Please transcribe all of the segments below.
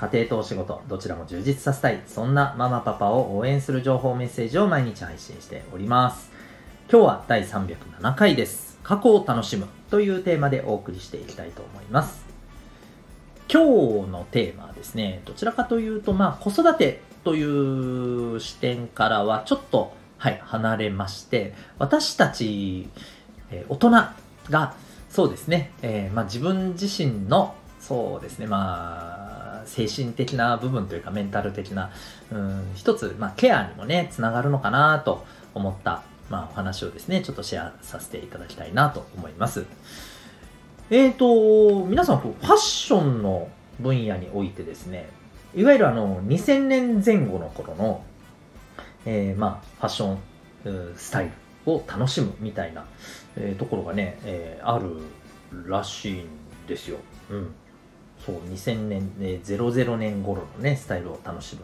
家庭とお仕事、どちらも充実させたい、そんなママパパを応援する情報メッセージを毎日配信しております。今日は第307回です。過去を楽しむというテーマでお送りしていきたいと思います。今日のテーマはですね、どちらかというと、まあ、子育てという視点からはちょっと、はい、離れまして、私たち、えー、大人が、そうですね、えー、まあ、自分自身の、そうですね、まあ、精神的な部分というかメンタル的な、うん、一つ、まあ、ケアにもね、つながるのかなと思った、まあ、お話をですね、ちょっとシェアさせていただきたいなと思います。えっ、ー、と、皆さん、ファッションの分野においてですね、いわゆるあの、2000年前後の頃の、えー、まあ、ファッションスタイルを楽しむみたいな、えー、ところがね、えー、あるらしいんですよ。うん。そう2000年、えー、00年頃のねスタイルを楽しむ、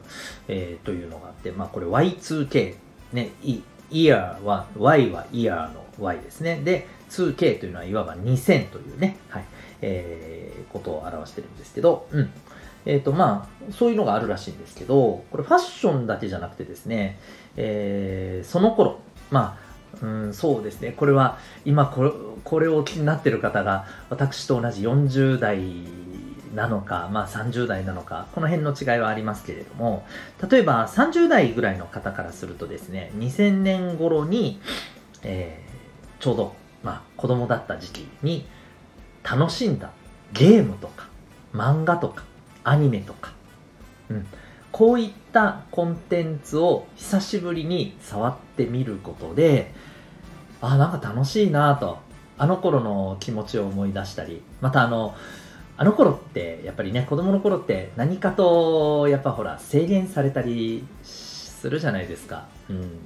えー、というのがあってまあこれ Y2K ねイイヤーは Y はイヤーの Y ですねで 2K というのはいわば2000というね、はいえー、ことを表してるんですけど、うんえっ、ー、とまあそういうのがあるらしいんですけどこれファッションだけじゃなくてですね、えー、その頃まあうん、そうですね。これは今これこれを気になってる方が私と同じ40代なのか、まあ、30代なのか、この辺の違いはありますけれども、例えば30代ぐらいの方からするとですね、2000年頃に、えー、ちょうど、まあ、子供だった時期に楽しんだゲームとか、漫画とか、アニメとか、うん、こういったコンテンツを久しぶりに触ってみることで、あ、なんか楽しいなと、あの頃の気持ちを思い出したり、またあの、あの頃ってやっぱりね子供の頃って何かとやっぱほら制限されたりするじゃないですか、うん。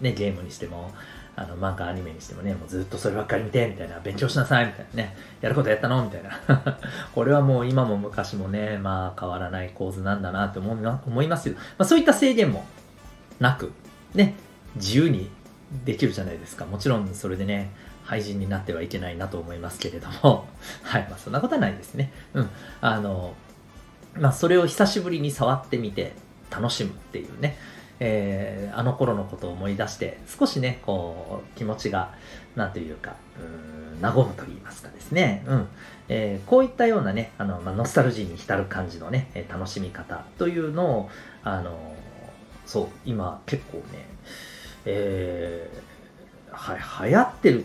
ね、ゲームにしてもあの漫画アニメにしてもねもうずっとそればっかり見てみたいな勉強しなさいみたいなねやることやったのみたいな。これはもう今も昔もねまあ変わらない構図なんだなって思思いますけど、まあ、そういった制限もなくね自由にできるじゃないですか。もちろんそれでね廃人になってはいけないなと思いますけれども、はい、まあ、そんなことはないですね。うん。あの、まあ、それを久しぶりに触ってみて楽しむっていうね、えー、あの頃のことを思い出して、少しね、こう、気持ちが、なんというか、うん、和むと言いますかですね。うん。えー、こういったようなね、あの、まあ、ノスタルジーに浸る感じのね、楽しみ方というのを、あの、そう、今結構ね、えー、は、流行ってる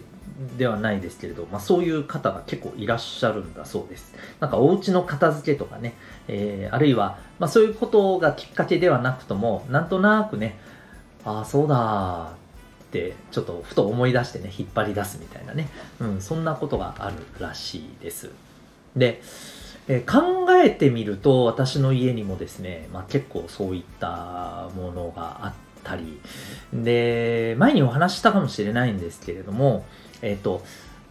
ではないですけれど、まあ、そういう方が結構いらっしゃるんだそうです。なんかお家の片付けとかね、えー、あるいは、まあ、そういうことがきっかけではなくとも、なんとなくね、ああ、そうだってちょっとふと思い出してね、引っ張り出すみたいなね、うん、そんなことがあるらしいです。で、えー、考えてみると、私の家にもですね、まあ、結構そういったものがあったり、で、前にお話したかもしれないんですけれども、えっ、ー、と、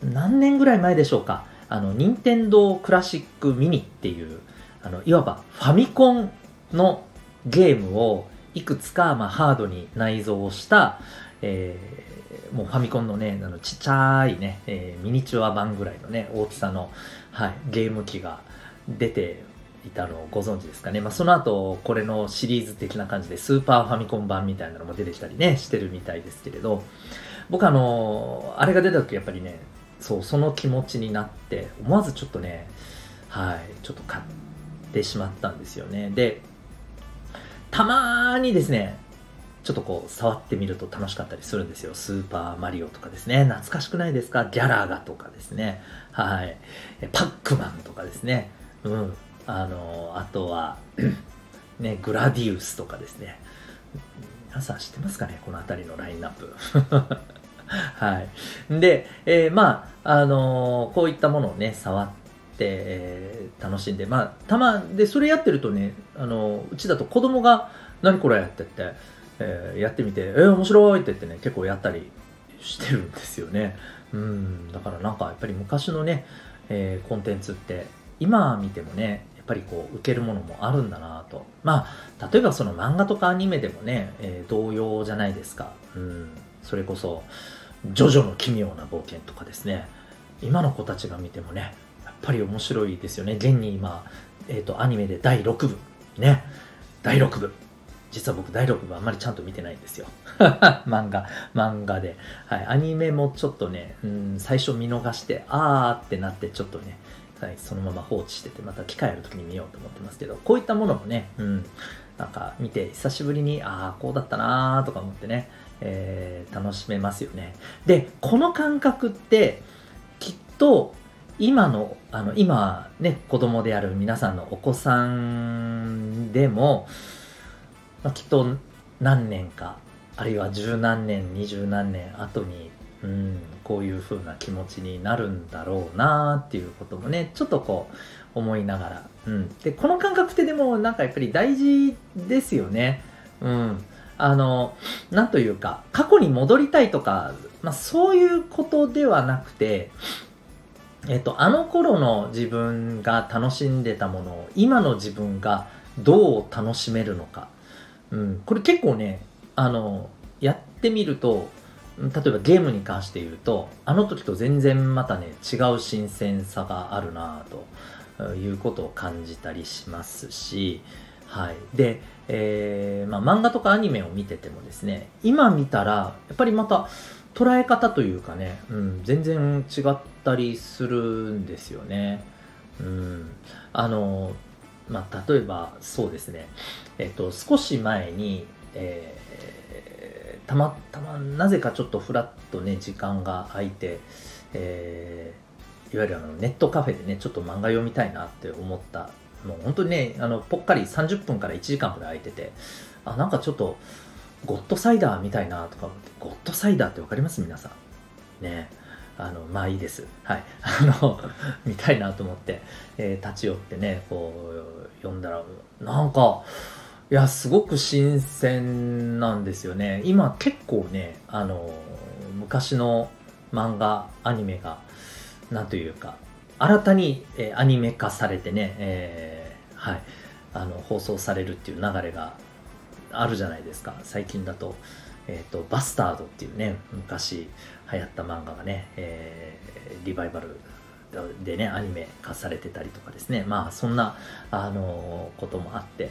何年ぐらい前でしょうか、あの、任天堂クラシックミニっていう、あの、いわばファミコンのゲームをいくつか、まあ、ハードに内蔵した、えー、もうファミコンのね、あのちっちゃいね、えー、ミニチュア版ぐらいのね、大きさの、はい、ゲーム機が出ていたのをご存知ですかね。まあ、その後、これのシリーズ的な感じで、スーパーファミコン版みたいなのも出てきたりね、してるみたいですけれど、僕あのあれが出た時やっぱりねそうその気持ちになって思わずちょっとねはいちょっと買ってしまったんですよねでたまにですねちょっとこう触ってみると楽しかったりするんですよ。スーパーマリオとかですね。懐かしくないですか？ギャラガとかですね。はい。パックマンとかですね。うん。あの、あとは ね、グラディウスとかですね。皆さん知ってますかね？この辺りのラインナップ。はい。で、えー、まあ、あのー、こういったものをね、触っえー楽しんで、まあ、たま、で、それやってるとね、あの、うちだと子供が、何これって言って、えーやってみて、えー面白いって言ってね、結構やったりしてるんですよね。うん、だからなんかやっぱり昔のね、えーコンテンツって、今見てもね、ぱりこう、受けるものもあるんだなと。まあ、例えばその漫画とかアニメでもね、えー同様じゃないですか。うん、それこそ、ジョジョの奇妙な冒険とかですね。今の子たちが見てもね、やっぱり面白いですよね。現に今、えっ、と、アニメで第6部。ね。第6部。実は僕第6部あんまりちゃんと見てないんですよ。漫画、漫画で。はい。アニメもちょっとね、うん、最初見逃して、あーってなってちょっとね、はい、そのまま放置してて、また機会ある時に見ようと思ってますけど、こういったものもね、うん、なんか見て久しぶりに、ああ、こうだったなーとか思ってね、えー楽しめますよね。で、この感覚って、きっと、今の、あの、今ね、子供である皆さんのお子さんでも、ま、きっと何年か、あるいは十何年、二十何年後に、うん、こういう風な気持ちになるんだろうなっていうこともね、ちょっとこう思いながら、うん。で、この感覚ってでもなんかやっぱり大事ですよね。うん。あの、なんというか、過去に戻りたいとか、まあそういうことではなくて、えっと、あの頃の自分が楽しんでたものを今の自分がどう楽しめるのか。うん、これ結構ね、あの、やってみると、例えばゲームに関して言うと、あの時と全然またね、違う新鮮さがあるなぁということを感じたりしますし、はい。で、えーまあ、漫画とかアニメを見ててもですね、今見たら、やっぱりまた捉え方というかね、うん、全然違ったりするんですよね。うん。あの、まあ、例えばそうですね、えっと、少し前に、えーたまたまなぜかちょっとフラッとね時間が空いて、えーいわゆるあのネットカフェでねちょっと漫画読みたいなって思ったもう本当にねあのぽっかり30分から1時間くらい空いててあなんかちょっとゴッドサイダーみたいなとか思ってゴッドサイダーってわかります？皆さん。ね。あのまあいいです。はい。あの見たいなと思って、えー立ち寄ってねこう読んだらなんかいやすごく新鮮なんですよね。今結構ねあの昔の漫画アニメがなんというか新たに、えーアニメ化されてね、えーはいあの放送されるっていう流れがあるじゃないですか。最近だと,、えー、とバスタードっていうね昔流行った漫画がね、えーリバイバルでねアニメ化されてたりとかですね。まあそんなあのこともあって。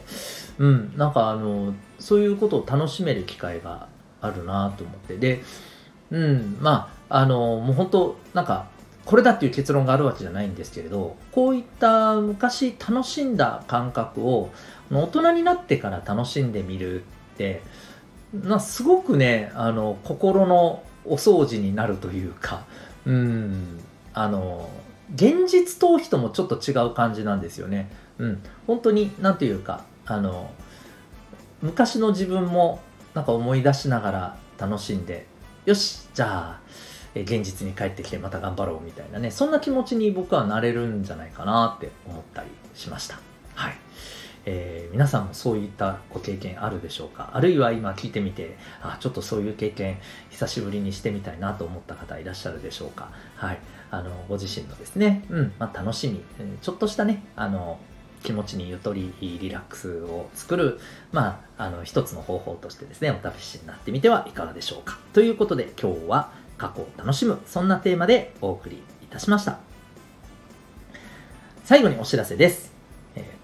うんなんかあのそういうことを楽しめる機会があるなと思って。でうんまああのもう本当なんかこれだっていう結論があるわけじゃないんですけれどこういった昔楽しんだ感覚を大人になってから楽しんでみるってなすごくねあの心のお掃除になるというか。うんあの現実逃避ともちょっと違う感じなんですよね。うん、本当に何というかあの昔の自分もなんか思い出しながら楽しんでよしじゃあ現実に帰ってきてまた頑張ろうみたいなねそんな気持ちに僕はなれるんじゃないかなって思ったりしました。えー皆さんもそういったご経験あるでしょうか？あるいは今聞いてみてあちょっとそういう経験久しぶりにしてみたいなと思った方いらっしゃるでしょうか？はい。あのご自身のですね、うん。まあ、楽しみ。ちょっとしたねあの気持ちにゆとりリラックスを作る、まあ、あの一つの方法としてですねお試しになってみてはいかがでしょうか？ということで今日は過去を楽しむそんなテーマでお送りいたしました。最後にお知らせです。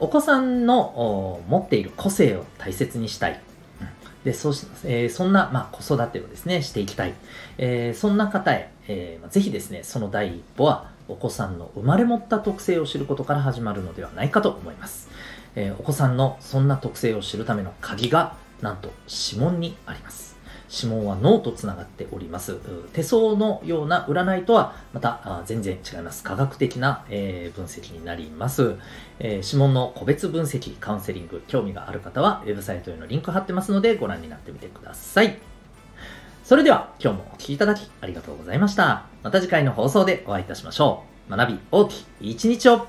お子さんの持っている個性を大切にしたい。うんでそうしえーそんな、まあ、子育てをですね、していきたい。えーそんな方へ、えーまあぜひですね、その第一歩は、お子さんの生まれ持った特性を知ることから始まるのではないかと思います。えーお子さんのそんな特性を知るための鍵が、なんと指紋にあります。指紋は脳とつながっております。手相のような占いとはまた全然違います。科学的な、え分析になります。え指紋の個別分析、カウンセリング、興味がある方はウェブサイトへのリンク貼ってますのでご覧になってみてください。それでは今日もお聴きいただきありがとうございました。また次回の放送でお会いいたしましょう。学び大きい一日を